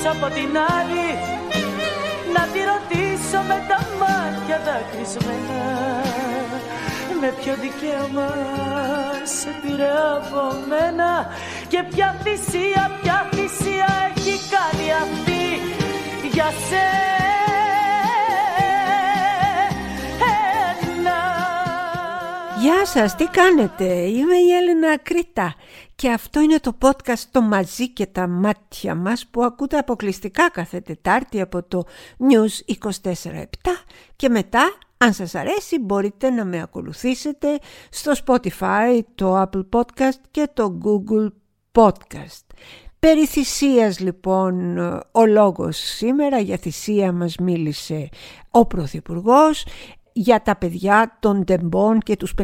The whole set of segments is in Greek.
πίσω από την άλλη. Να τη ρωτήσω με τα μάτια δακρυσμένα. Με ποιο δικαίωμα σε πήρε από μένα. Και ποια θυσία, ποια θυσία έχει κάνει αυτή για σένα. Γεια σας, τι κάνετε, είμαι η Έλενα Κρήτα και αυτό είναι το podcast «Το μαζί και τα μάτια μας» που ακούτε αποκλειστικά κάθε Τετάρτη από το News 24-7 και μετά, αν σας αρέσει, μπορείτε να με ακολουθήσετε στο Spotify, το Apple Podcast και το Google Podcast. Περί θυσίας λοιπόν ο λόγος σήμερα, για θυσία μας μίλησε ο Πρωθυπουργός για τα παιδιά των τεμπών και τους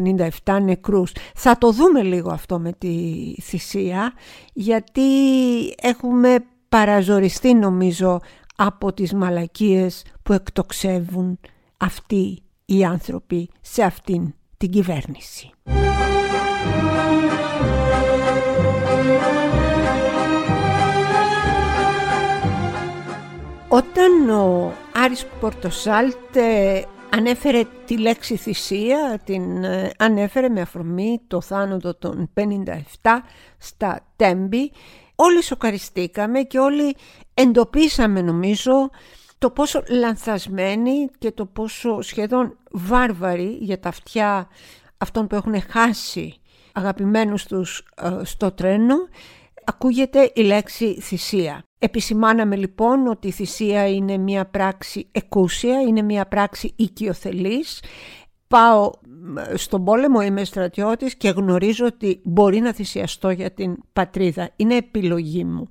57 νεκρούς. Θα το δούμε λίγο αυτό με τη θυσία γιατί έχουμε παραζοριστεί νομίζω από τις μαλακίες που εκτοξεύουν αυτοί οι άνθρωποι σε αυτήν την κυβέρνηση. Όταν ο Άρης Πορτοσάλτε Ανέφερε τη λέξη θυσία, την ε, ανέφερε με αφορμή το θάνατο των 57 στα Τέμπη. Όλοι σοκαριστήκαμε και όλοι εντοπίσαμε νομίζω το πόσο λανθασμένοι και το πόσο σχεδόν βάρβαροι για τα αυτιά αυτών που έχουν χάσει αγαπημένους τους ε, στο τρένο ακούγεται η λέξη θυσία. Επισημάναμε λοιπόν ότι η θυσία είναι μια πράξη εκούσια, είναι μια πράξη οικειοθελής. Πάω στον πόλεμο, είμαι στρατιώτης και γνωρίζω ότι μπορεί να θυσιαστώ για την πατρίδα. Είναι επιλογή μου.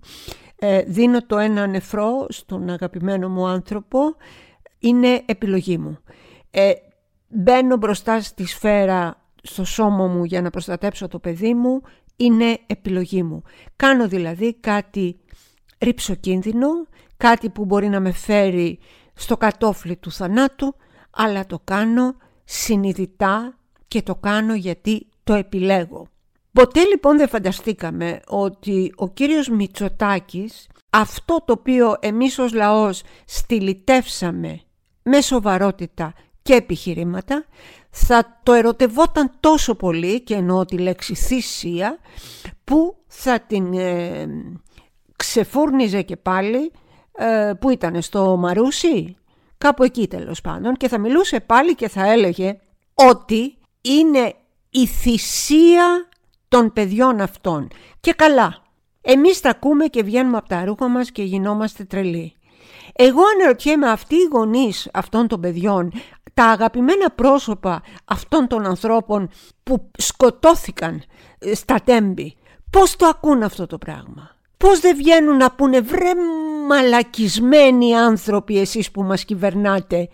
Ε, δίνω το ένα νεφρό στον αγαπημένο μου άνθρωπο, είναι επιλογή μου. Ε, μπαίνω μπροστά στη σφαίρα στο σώμα μου για να προστατέψω το παιδί μου, είναι επιλογή μου. Κάνω δηλαδή κάτι κίνδυνο, κάτι που μπορεί να με φέρει στο κατόφλι του θανάτου, αλλά το κάνω συνειδητά και το κάνω γιατί το επιλέγω. Ποτέ λοιπόν δεν φανταστήκαμε ότι ο κύριος Μητσοτάκης αυτό το οποίο εμείς ως λαός στυλιτεύσαμε με σοβαρότητα και επιχειρήματα θα το ερωτευόταν τόσο πολύ και εννοώ τη λέξη θυσία που θα την ε, ξεφούρνιζε και πάλι ε, που ήταν στο Μαρούσι κάπου εκεί τέλος πάντων και θα μιλούσε πάλι και θα έλεγε ότι είναι η θυσία των παιδιών αυτών. Και καλά εμείς τα ακούμε και βγαίνουμε από τα ρούχα μας και γινόμαστε τρελοί. Εγώ αναρωτιέμαι αυτοί οι γονείς αυτών των παιδιών τα αγαπημένα πρόσωπα αυτών των ανθρώπων που σκοτώθηκαν ε, στα τέμπη πώς το ακούν αυτό το πράγμα; Πώς δεν βγαίνουν να πούνε βρε μαλακισμένοι άνθρωποι εσείς που μας κυβερνάτε.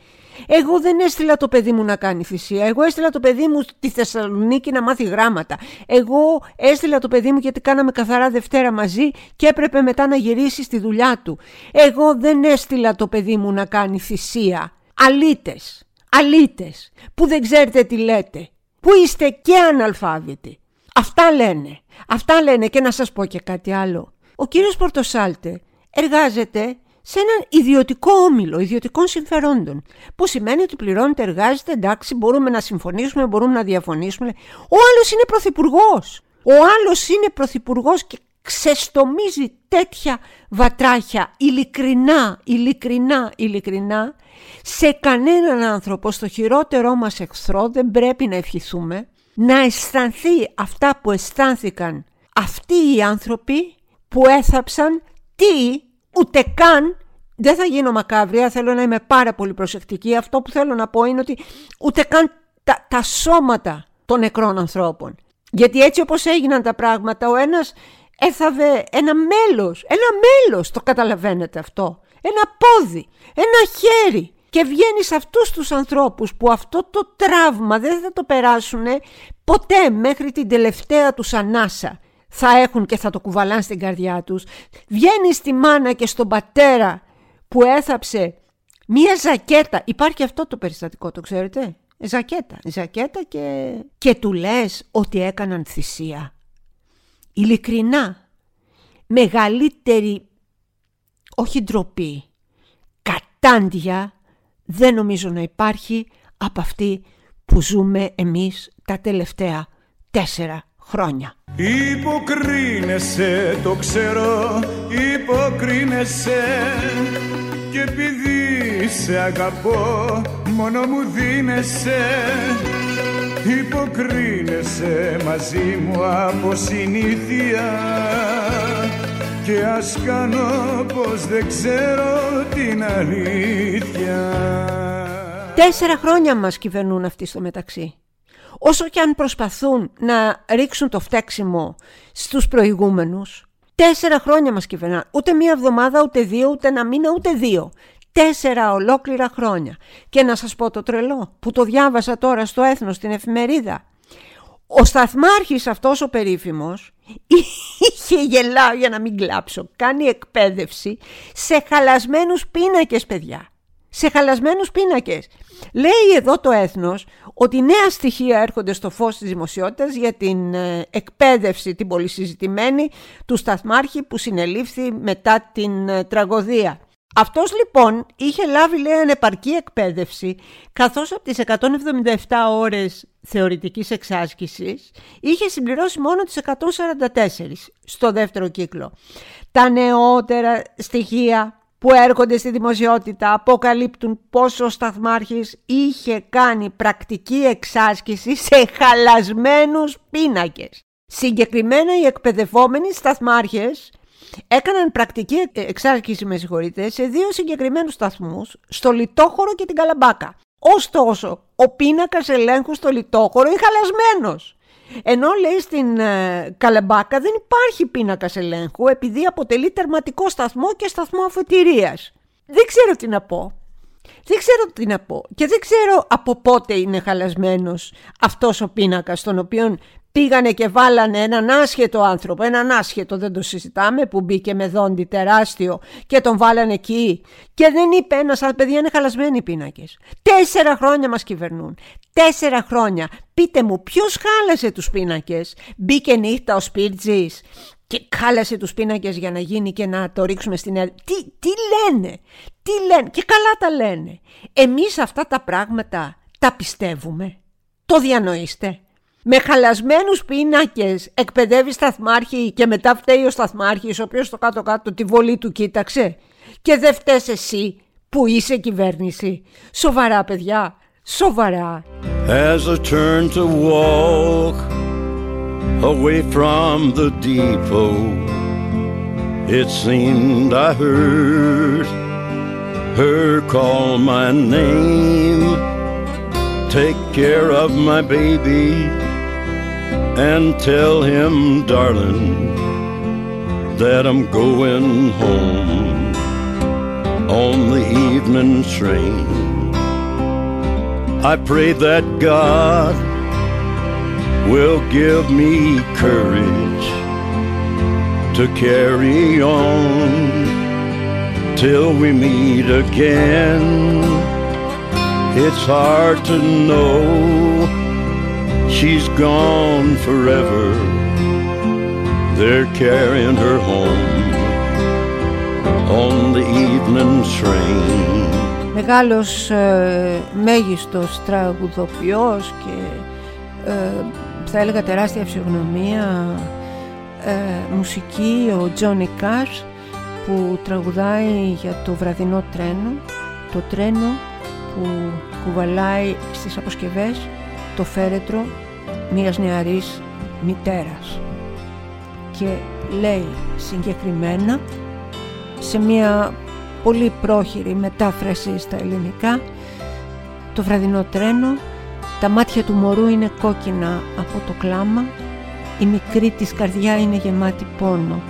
Εγώ δεν έστειλα το παιδί μου να κάνει θυσία. Εγώ έστειλα το παιδί μου στη Θεσσαλονίκη να μάθει γράμματα. Εγώ έστειλα το παιδί μου γιατί κάναμε καθαρά Δευτέρα μαζί και έπρεπε μετά να γυρίσει στη δουλειά του. Εγώ δεν έστειλα το παιδί μου να κάνει θυσία. Αλίτες, αλίτες που δεν ξέρετε τι λέτε. Που είστε και αναλφάβητοι. Αυτά λένε. Αυτά λένε και να σας πω και κάτι άλλο. Ο κύριος Πορτοσάλτε εργάζεται σε έναν ιδιωτικό όμιλο, ιδιωτικών συμφερόντων. Που σημαίνει ότι πληρώνεται, εργάζεται, εντάξει, μπορούμε να συμφωνήσουμε, μπορούμε να διαφωνήσουμε. Ο άλλος είναι πρωθυπουργός. Ο άλλος είναι πρωθυπουργός και ξεστομίζει τέτοια βατράχια ειλικρινά, ειλικρινά, ειλικρινά σε κανέναν άνθρωπο, στο χειρότερό μας εχθρό δεν πρέπει να ευχηθούμε να αισθανθεί αυτά που αισθάνθηκαν αυτοί οι άνθρωποι που έθαψαν τι ούτε καν δεν θα γίνω μακάβρια, θέλω να είμαι πάρα πολύ προσεκτική. Αυτό που θέλω να πω είναι ότι ούτε καν τα, τα σώματα των νεκρών ανθρώπων. Γιατί έτσι όπως έγιναν τα πράγματα, ο ένας έθαβε ένα μέλος, ένα μέλος, το καταλαβαίνετε αυτό. Ένα πόδι, ένα χέρι. Και βγαίνει σε αυτούς τους ανθρώπους που αυτό το τραύμα δεν θα το περάσουν ποτέ μέχρι την τελευταία τους ανάσα θα έχουν και θα το κουβαλάνε στην καρδιά τους. Βγαίνει στη μάνα και στον πατέρα που έθαψε μία ζακέτα. Υπάρχει αυτό το περιστατικό, το ξέρετε; Ζακέτα, ζακέτα και, και του λες ότι έκαναν θυσία. Ειλικρινά, μεγαλύτερη όχι ντροπή, κατάντια δεν νομίζω να υπάρχει από αυτή που ζούμε εμείς τα τελευταία τέσσερα χρόνια. Υποκρίνεσαι, το ξέρω, υποκρίνεσαι. Και επειδή σε αγαπώ μόνο μου δίνεσαι. Υποκρίνεσαι μαζί μου από συνήθεια. Και ας κάνω πως δεν ξέρω την αλήθεια. Τέσσερα χρόνια μας κυβερνούν αυτοί στο μεταξύ. Όσο και αν προσπαθούν να ρίξουν το φταίξιμο στους προηγούμενους, τέσσερα χρόνια μας κυβερνάνε. Ούτε μία εβδομάδα, ούτε δύο, ούτε ένα μήνα, ούτε δύο. Τέσσερα ολόκληρα χρόνια. Και να σας πω το τρελό που το διάβασα τώρα στο Έθνος, στην εφημερίδα. Ο σταθμάρχης αυτός ο περίφημος είχε γελάω για να μην κλάψω. Κάνει εκπαίδευση σε χαλασμένους πίνακες παιδιά. Σε χαλασμένους πίνακες. Λέει εδώ το έθνος ότι νέα στοιχεία έρχονται στο φως της δημοσιότητας για την ε, εκπαίδευση την πολυσυζητημένη του σταθμάρχη που συνελήφθη μετά την ε, τραγωδία. Αυτός λοιπόν είχε λάβει λέει ανεπαρκή εκπαίδευση καθώς από τις 177 ώρες θεωρητικής εξάσκησης είχε συμπληρώσει μόνο τις 144 στο δεύτερο κύκλο. Τα νεότερα στοιχεία που έρχονται στη δημοσιότητα αποκαλύπτουν πόσο ο Σταθμάρχης είχε κάνει πρακτική εξάσκηση σε χαλασμένους πίνακες. Συγκεκριμένα οι εκπαιδευόμενοι σταθμάρχες έκαναν πρακτική εξάρτηση με συγχωρείτε, σε δύο συγκεκριμένους σταθμούς, στο Λιτόχωρο και την Καλαμπάκα. Ωστόσο, ο πίνακας ελέγχου στο Λιτόχωρο είναι χαλασμένος. Ενώ λέει στην ε, Καλαμπάκα δεν υπάρχει πίνακας ελέγχου επειδή αποτελεί τερματικό σταθμό και σταθμό αφετηρίας. Δεν ξέρω τι να πω. Δεν ξέρω τι να πω και δεν ξέρω από πότε είναι χαλασμένος αυτός ο πίνακας τον οποίο πήγανε και βάλανε έναν άσχετο άνθρωπο, έναν άσχετο δεν το συζητάμε που μπήκε με δόντι τεράστιο και τον βάλανε εκεί και δεν είπε ένας αν παιδιά είναι χαλασμένοι οι πίνακες. Τέσσερα χρόνια μας κυβερνούν. Τέσσερα χρόνια. Πείτε μου ποιος χάλασε τους πίνακες; Μπήκε νύχτα ο Σπίρτζης και χάλασε τους πίνακες για να γίνει και να το ρίξουμε στην Ελλάδα. Τι, τι λένε, τι λένε και καλά τα λένε. Εμείς αυτά τα πράγματα τα πιστεύουμε. Το διανοείστε. Με χαλασμένους πίνακες εκπαιδεύει σταθμάρχη και μετά φταίει ο σταθμάρχης ο οποίος στο κάτω-κάτω τη βολή του κοίταξε. Και δεν φταίς εσύ που είσαι κυβέρνηση. Σοβαρά παιδιά, σοβαρά. As I turn to walk away from the depot It seemed I heard her call my name Take care of my baby and tell him, darling, that I'm going home on the evening train. I pray that God will give me courage to carry on till we meet again. It's hard to know She's gone forever. They're carrying her home on the evening train. Μεγάλος ε, μέγιστος τραγουδοποιός και ε, θα έλεγα τεράστια φυσιογνωμία ε, μουσική ο Τζόνι Κάρς που τραγουδάει για το βραδινό τρένο το τρένο που κουβαλάει στις αποσκευές το φέρετρο μιας νεαρής μητέρας. Και λέει συγκεκριμένα σε μια πολύ πρόχειρη μετάφραση στα ελληνικά το βραδινό τρένο τα μάτια του μωρού είναι κόκκινα από το κλάμα η μικρή της καρδιά είναι γεμάτη πόνο.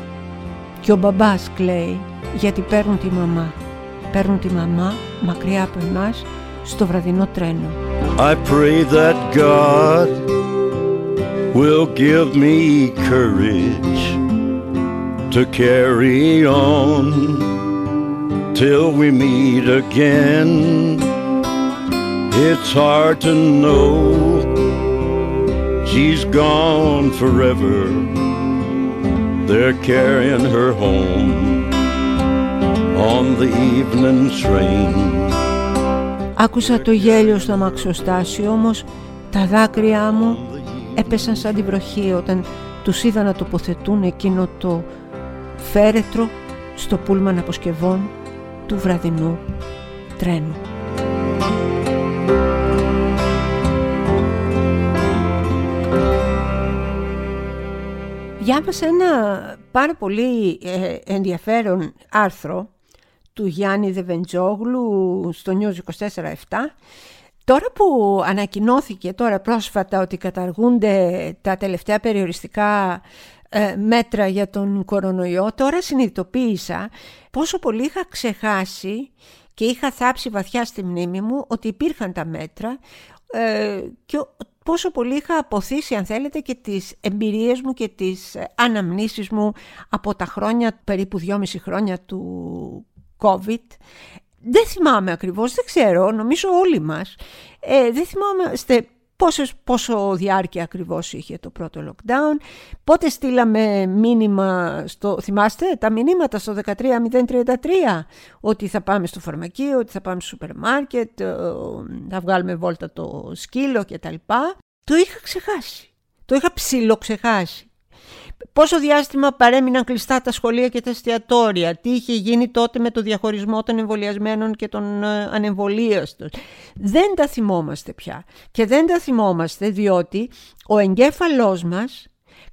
Και ο μπαμπάς κλαίει γιατί παίρνουν τη μαμά. Παίρνουν τη μαμά μακριά από εμάς στο βραδινό τρένο I pray that God will give me courage to carry on till we meet again. It's hard to know she's gone forever. They're carrying her home the evening's rain. Άκουσα το γέλιο στο αμαξοστάσιο όμως τα δάκρυά μου έπεσαν σαν τη βροχή όταν τους είδα να τοποθετούν εκείνο το φέρετρο στο πούλμαν αποσκευών του βραδινού τρένου. Διάβασα ένα πάρα πολύ ε, ενδιαφέρον άρθρο του Γιάννη Δεβεντζόγλου στο News 24-7 Τώρα που ανακοινώθηκε τώρα πρόσφατα ότι καταργούνται τα τελευταία περιοριστικά ε, μέτρα για τον κορονοϊό, τώρα συνειδητοποίησα πόσο πολύ είχα ξεχάσει και είχα θάψει βαθιά στη μνήμη μου ότι υπήρχαν τα μέτρα ε, και πόσο πολύ είχα αποθήσει αν θέλετε και τις εμπειρίες μου και τις αναμνήσεις μου από τα χρόνια, περίπου δυόμιση χρόνια του COVID δεν θυμάμαι ακριβώς, δεν ξέρω, νομίζω όλοι μας. Ε, δεν θυμάμαι πόσο, πόσο διάρκεια ακριβώς είχε το πρώτο lockdown, πότε στείλαμε μήνυμα, στο, θυμάστε τα μηνύματα στο 13033, ότι θα πάμε στο φαρμακείο, ότι θα πάμε στο σούπερ μάρκετ, ε, θα βγάλουμε βόλτα το σκύλο κτλ. Το είχα ξεχάσει, το είχα ψιλοξεχάσει πόσο διάστημα παρέμειναν κλειστά τα σχολεία και τα εστιατόρια, τι είχε γίνει τότε με το διαχωρισμό των εμβολιασμένων και των ε, ανεμβολίαστων; Δεν τα θυμόμαστε πια. Και δεν τα θυμόμαστε διότι ο εγκέφαλός μας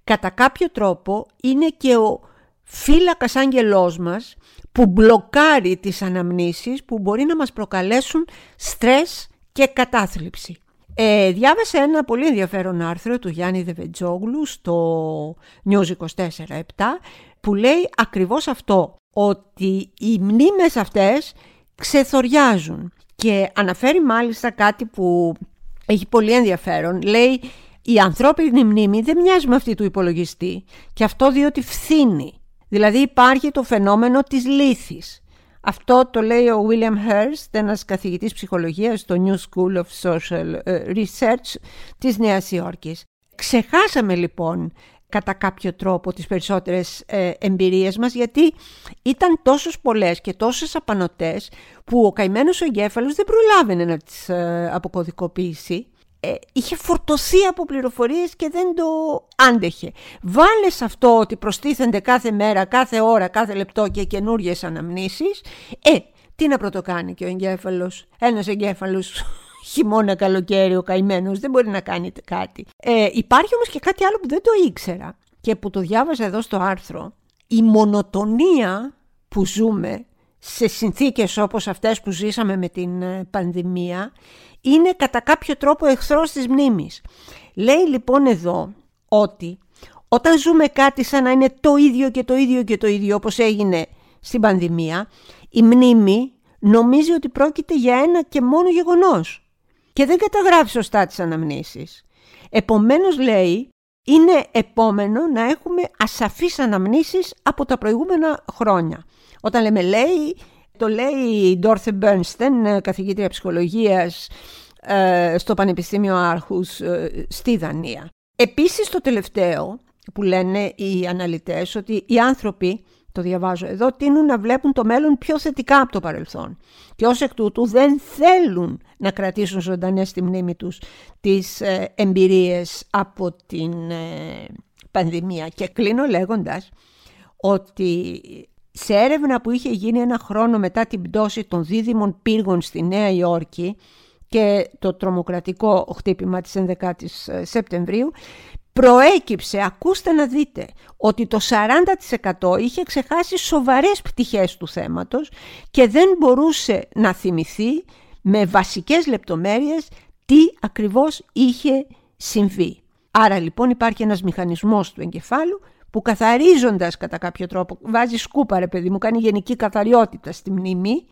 κατά κάποιο τρόπο είναι και ο φύλακας άγγελός μας που μπλοκάρει τις αναμνήσεις που μπορεί να μας προκαλέσουν στρες και κατάθλιψη. Ε, διάβασα ένα πολύ ενδιαφέρον άρθρο του Γιάννη Δεβετζόγλου στο News 24-7 που λέει ακριβώς αυτό, ότι οι μνήμες αυτές ξεθοριάζουν και αναφέρει μάλιστα κάτι που έχει πολύ ενδιαφέρον. Λέει η ανθρώπινη μνήμη δεν μοιάζει με αυτή του υπολογιστή και αυτό διότι φθήνει. Δηλαδή υπάρχει το φαινόμενο της λύθης. Αυτό το λέει ο William Hurst, ένας καθηγητής ψυχολογίας στο New School of Social ε, Research της Νέας Υόρκης. Ξεχάσαμε λοιπόν κατά κάποιο τρόπο τις περισσότερες ε, εμπειρίες μας γιατί ήταν τόσες πολλές και τόσες απανοτές που ο καημένος ο εγκέφαλος δεν προλάβαινε να τις ε, αποκωδικοποιήσει ε, είχε φορτωθεί από πληροφορίες και δεν το άντεχε. Βάλες σε αυτό ότι προστίθενται κάθε μέρα, κάθε ώρα, κάθε λεπτό και καινούριε αναμνήσεις. Ε, τι να πρωτοκάνει και ο εγκέφαλος. Ένας εγκέφαλος χειμώνα καλοκαίρι ο καημένος δεν μπορεί να κάνει κάτι. Ε, υπάρχει όμως και κάτι άλλο που δεν το ήξερα και που το διάβαζα εδώ στο άρθρο. Η μονοτονία που ζούμε σε συνθήκες όπως αυτές που ζήσαμε με την ε, πανδημία είναι κατά κάποιο τρόπο εχθρός της μνήμης. Λέει λοιπόν εδώ ότι όταν ζούμε κάτι σαν να είναι το ίδιο και το ίδιο και το ίδιο όπως έγινε στην πανδημία, η μνήμη νομίζει ότι πρόκειται για ένα και μόνο γεγονός και δεν καταγράφει σωστά τις αναμνήσεις. Επομένως λέει, είναι επόμενο να έχουμε ασαφείς αναμνήσεις από τα προηγούμενα χρόνια. Όταν λέμε λέει, το λέει η Ντόρθε Μπέρνστεν, καθηγήτρια ψυχολογίας ε, στο Πανεπιστήμιο Άρχους ε, στη Δανία. Επίσης το τελευταίο που λένε οι αναλυτές ότι οι άνθρωποι, το διαβάζω εδώ, τείνουν να βλέπουν το μέλλον πιο θετικά από το παρελθόν και ως εκ τούτου δεν θέλουν να κρατήσουν ζωντανές στη μνήμη τους τις ε, εμπειρίες από την πανδημία. Και κλείνω λέγοντας ότι σε έρευνα που είχε γίνει ένα χρόνο μετά την πτώση των δίδυμων πύργων στη Νέα Υόρκη και το τρομοκρατικό χτύπημα της 11ης ε, Σεπτεμβρίου, προέκυψε, ακούστε να δείτε, ότι το 40% είχε ξεχάσει σοβαρές πτυχές του θέματος και δεν μπορούσε να θυμηθεί με βασικές λεπτομέρειες τι ακριβώς είχε συμβεί. Άρα λοιπόν υπάρχει ένας μηχανισμός του εγκεφάλου που καθαρίζοντας κατά κάποιο τρόπο, βάζει σκούπα ρε παιδί μου, κάνει γενική καθαριότητα στη μνήμη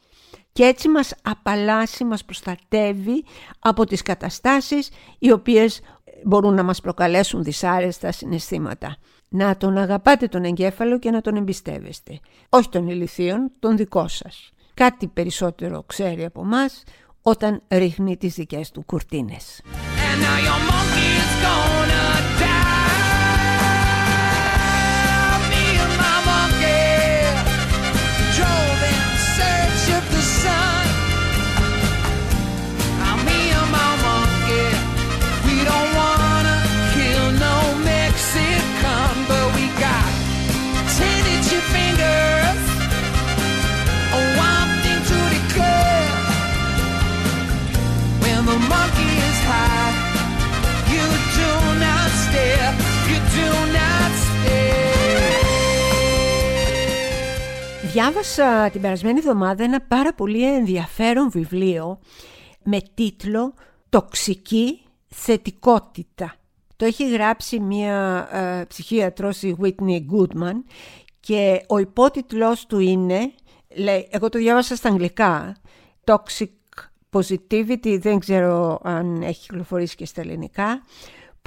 και έτσι μας απαλλάσσει, μας προστατεύει από τις καταστάσεις οι οποίες μπορούν να μας προκαλέσουν δυσάρεστα συναισθήματα. Να τον αγαπάτε τον εγκέφαλο και να τον εμπιστεύεστε. Όχι τον ηλιθίων, τον δικό σας. Κάτι περισσότερο ξέρει από μας όταν ρίχνει τις δικές του κουρτίνες. Διάβασα την περασμένη εβδομάδα ένα πάρα πολύ ενδιαφέρον βιβλίο με τίτλο «Τοξική θετικότητα». Το έχει γράψει μια ε, ψυχίατρος η Whitney Goodman και ο υπότιτλός του είναι, λέει, εγώ το διάβασα στα αγγλικά, Toxic Positivity, δεν ξέρω αν έχει κυκλοφορήσει και στα ελληνικά,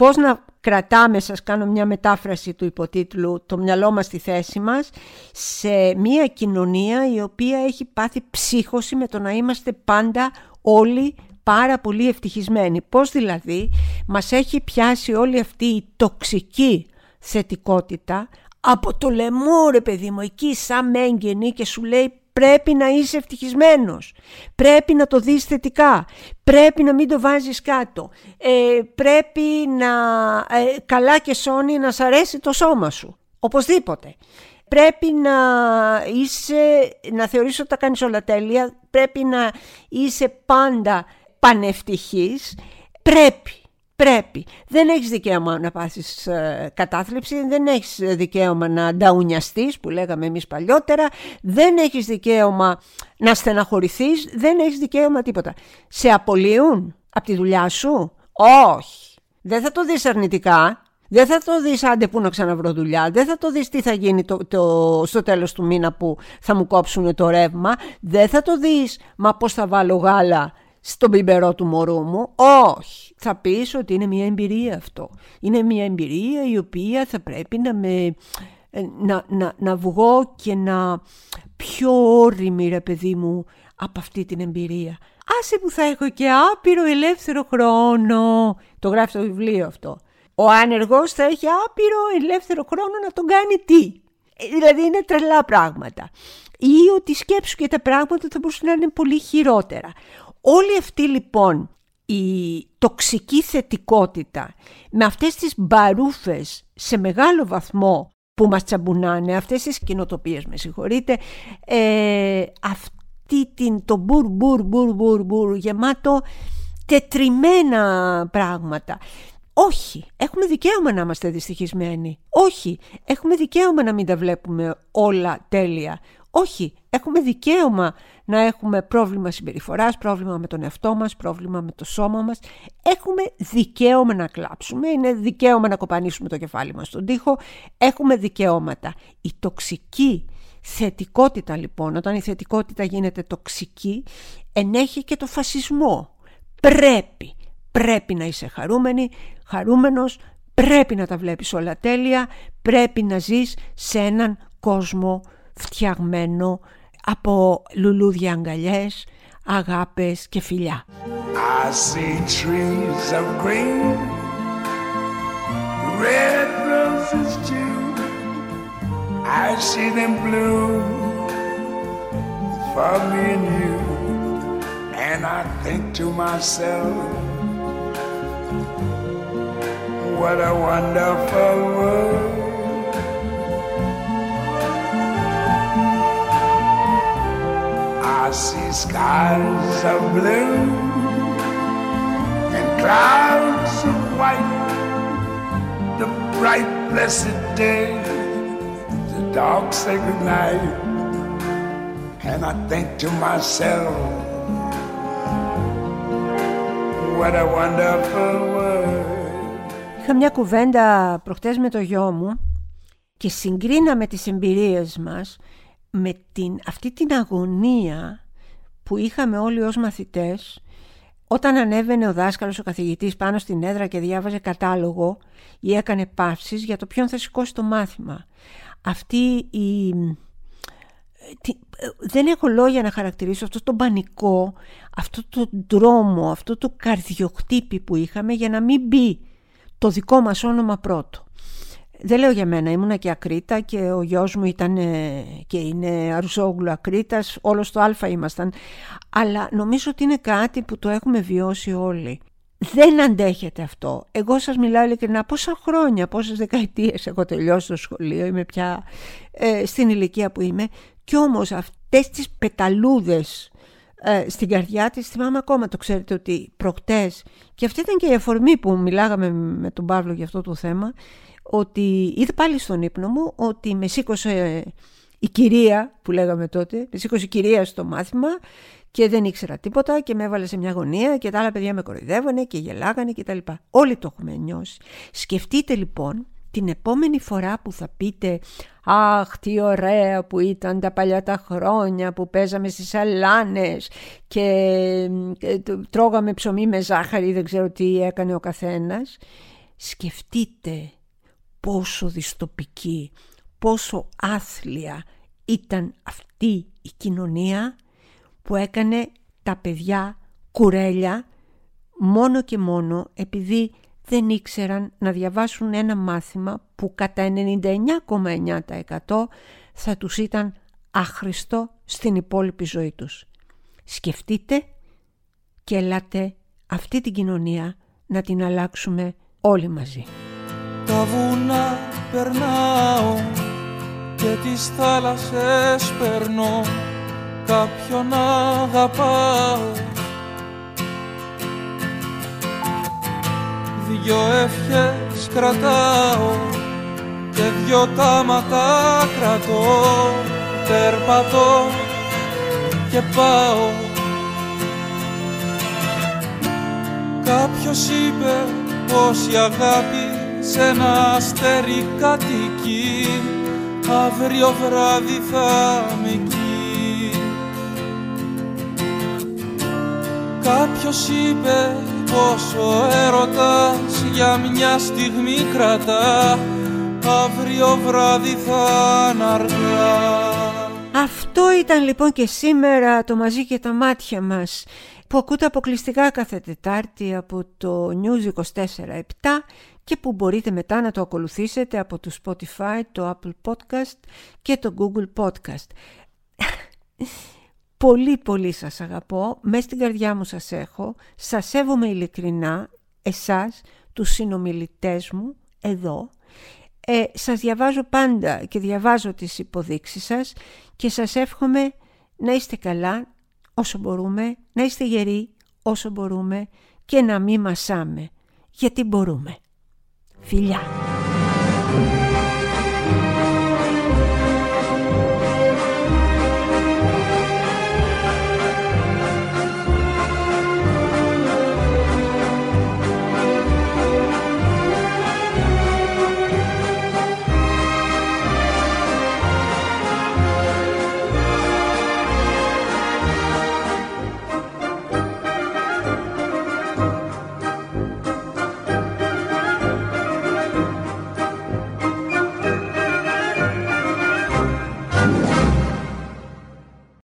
πώς να κρατάμε, σας κάνω μια μετάφραση του υποτίτλου, το μυαλό μας στη θέση μας, σε μια κοινωνία η οποία έχει πάθει ψύχωση με το να είμαστε πάντα όλοι πάρα πολύ ευτυχισμένοι. Πώς δηλαδή μας έχει πιάσει όλη αυτή η τοξική θετικότητα από το λαιμό ρε παιδί μου εκεί σαν μέγγενη και σου λέει πρέπει να είσαι ευτυχισμένος. Πρέπει να το δεις θετικά. Πρέπει να μην το βάζεις κάτω. Ε, πρέπει να ε, καλά και σώνει να σ' αρέσει το σώμα σου. Οπωσδήποτε. Πρέπει να είσαι, να θεωρείς ότι τα κάνεις όλα τέλεια. Πρέπει να είσαι πάντα πανευτυχής. Πρέπει. Πρέπει. Δεν έχεις δικαίωμα να πάθεις ε, κατάθλιψη, δεν έχεις δικαίωμα να νταουνιαστείς που λέγαμε εμείς παλιότερα, δεν έχεις δικαίωμα να στεναχωρηθείς, δεν έχεις δικαίωμα τίποτα. Σε απολύουν από τη δουλειά σου; Όχι. Δεν θα το δεις αρνητικά, δεν θα το δεις άντε που να ξαναβρω δουλειά, δεν θα το δεις τι θα γίνει το, το, στο τέλος του μήνα που θα μου κόψουν το ρεύμα, δεν θα το δεις μα πώς θα βάλω γάλα στον πιμπερό του μωρού μου. Όχι. Θα πεις ότι είναι μια εμπειρία αυτό. Είναι μια εμπειρία η οποία θα πρέπει να με... Ε, να, να, να βγω και να πιο όρημη ρε παιδί μου από αυτή την εμπειρία. Άσε που θα έχω και άπειρο ελεύθερο χρόνο. Το γράφει στο βιβλίο αυτό. Ο άνεργος θα έχει άπειρο ελεύθερο χρόνο να τον κάνει τι. Ε, δηλαδή είναι τρελά πράγματα. Ή ότι σκέψου και τα πράγματα θα μπορούσαν να είναι πολύ χειρότερα. Όλη αυτή λοιπόν η τοξική θετικότητα με αυτές τις μπαρούφες σε μεγάλο βαθμό που μας τσαμπουνάνε, αυτές τις κοινοτοπίες με συγχωρείτε, ε, αυτή την, το μπουρ μπουρ μπουρ μπουρ μπουρ γεμάτο τετριμένα πράγματα. Όχι, έχουμε δικαίωμα να είμαστε δυστυχισμένοι. Όχι, έχουμε δικαίωμα να μην τα βλέπουμε όλα τέλεια. Όχι, έχουμε δικαίωμα να έχουμε πρόβλημα συμπεριφοράς, πρόβλημα με τον εαυτό μας, πρόβλημα με το σώμα μας. Έχουμε δικαίωμα να κλάψουμε, είναι δικαίωμα να κοπανίσουμε το κεφάλι μας στον τοίχο. Έχουμε δικαιώματα. Η τοξική θετικότητα λοιπόν, όταν η θετικότητα γίνεται τοξική, ενέχει και το φασισμό. Πρέπει, πρέπει να είσαι χαρούμενη, χαρούμενος, πρέπει να τα βλέπεις όλα τέλεια, πρέπει να ζεις σε έναν κόσμο φτιαγμένο από λουλούδια αγκαλιές, αγάπες και φιλιά. I see trees of green Red roses too I see them bloom For me and you And I think to myself What a wonderful world I see skies of blue and clouds of white, the bright blessed day, the dark sacred night, and I think to myself, what a wonderful world. Είχα μια κουβέντα προχτές με το γιο μου και συγκρίναμε τις εμπειρίες μας με την, αυτή την αγωνία που είχαμε όλοι ως μαθητές όταν ανέβαινε ο δάσκαλος, ο καθηγητής πάνω στην έδρα και διάβαζε κατάλογο ή έκανε παύσεις για το ποιον θα σηκώσει το μάθημα. Αυτή η... δεν έχω λόγια να χαρακτηρίσω αυτό το πανικό, αυτό το δρόμο, αυτό το καρδιοχτύπη που είχαμε για να μην μπει το δικό μας όνομα πρώτο. Δεν λέω για μένα, ήμουνα και ακρίτα και ο γιος μου ήταν και είναι Αρουσόγλου ακρίτας, όλος το α ήμασταν. Αλλά νομίζω ότι είναι κάτι που το έχουμε βιώσει όλοι. Δεν αντέχετε αυτό. Εγώ σας μιλάω ειλικρινά πόσα χρόνια, πόσες δεκαετίες έχω τελειώσει το σχολείο, είμαι πια ε, στην ηλικία που είμαι και όμως αυτές τις πεταλούδες ε, στην καρδιά της θυμάμαι ακόμα το ξέρετε ότι προκτές και αυτή ήταν και η αφορμή που μιλάγαμε με τον Παύλο για αυτό το θέμα ότι είδε πάλι στον ύπνο μου ότι με σήκωσε η κυρία που λέγαμε τότε, με σήκωσε η κυρία στο μάθημα και δεν ήξερα τίποτα και με έβαλε σε μια γωνία και τα άλλα παιδιά με κοροϊδεύανε και γελάγανε κτλ. Όλοι το έχουμε νιώσει. Σκεφτείτε λοιπόν την επόμενη φορά που θα πείτε «Αχ, τι ωραία που ήταν τα παλιά τα χρόνια που παίζαμε στις αλάνες και τρώγαμε ψωμί με ζάχαρη, δεν ξέρω τι έκανε ο καθένας». Σκεφτείτε πόσο δυστοπική, πόσο άθλια ήταν αυτή η κοινωνία που έκανε τα παιδιά κουρέλια μόνο και μόνο επειδή δεν ήξεραν να διαβάσουν ένα μάθημα που κατά 99,9% θα τους ήταν άχρηστο στην υπόλοιπη ζωή τους. Σκεφτείτε και ελάτε αυτή την κοινωνία να την αλλάξουμε όλοι μαζί. Τα βουνά περνάω και τις θάλασσες περνώ. Κάποιον αγαπάω. Δυο ευχές κρατάω και δυο τάματα κρατώ. Περπατώ και πάω. Κάποιος είπε πως η αγάπη σε ένα αστέρι κατοικεί. Αύριο βράδυ θα με εκεί Κάποιος είπε πως ο έρωτας για μια στιγμή κρατά. Αύριο βράδυ θα αργά Αυτό ήταν λοιπόν και σήμερα το μαζί και τα μάτια μας που ακούτε αποκλειστικά κάθε Τετάρτη από το News 24-7 και που μπορείτε μετά να το ακολουθήσετε από το Spotify, το Apple Podcast και το Google Podcast. πολύ πολύ σας αγαπώ, μέσα στην καρδιά μου σας έχω, σας σέβομαι ειλικρινά, εσάς, τους συνομιλητές μου, εδώ. Ε, σας διαβάζω πάντα και διαβάζω τις υποδείξεις σας και σας εύχομαι να είστε καλά όσο μπορούμε, να είστε γεροί όσο μπορούμε και να μην μασάμε, γιατί μπορούμε. Φιλιά!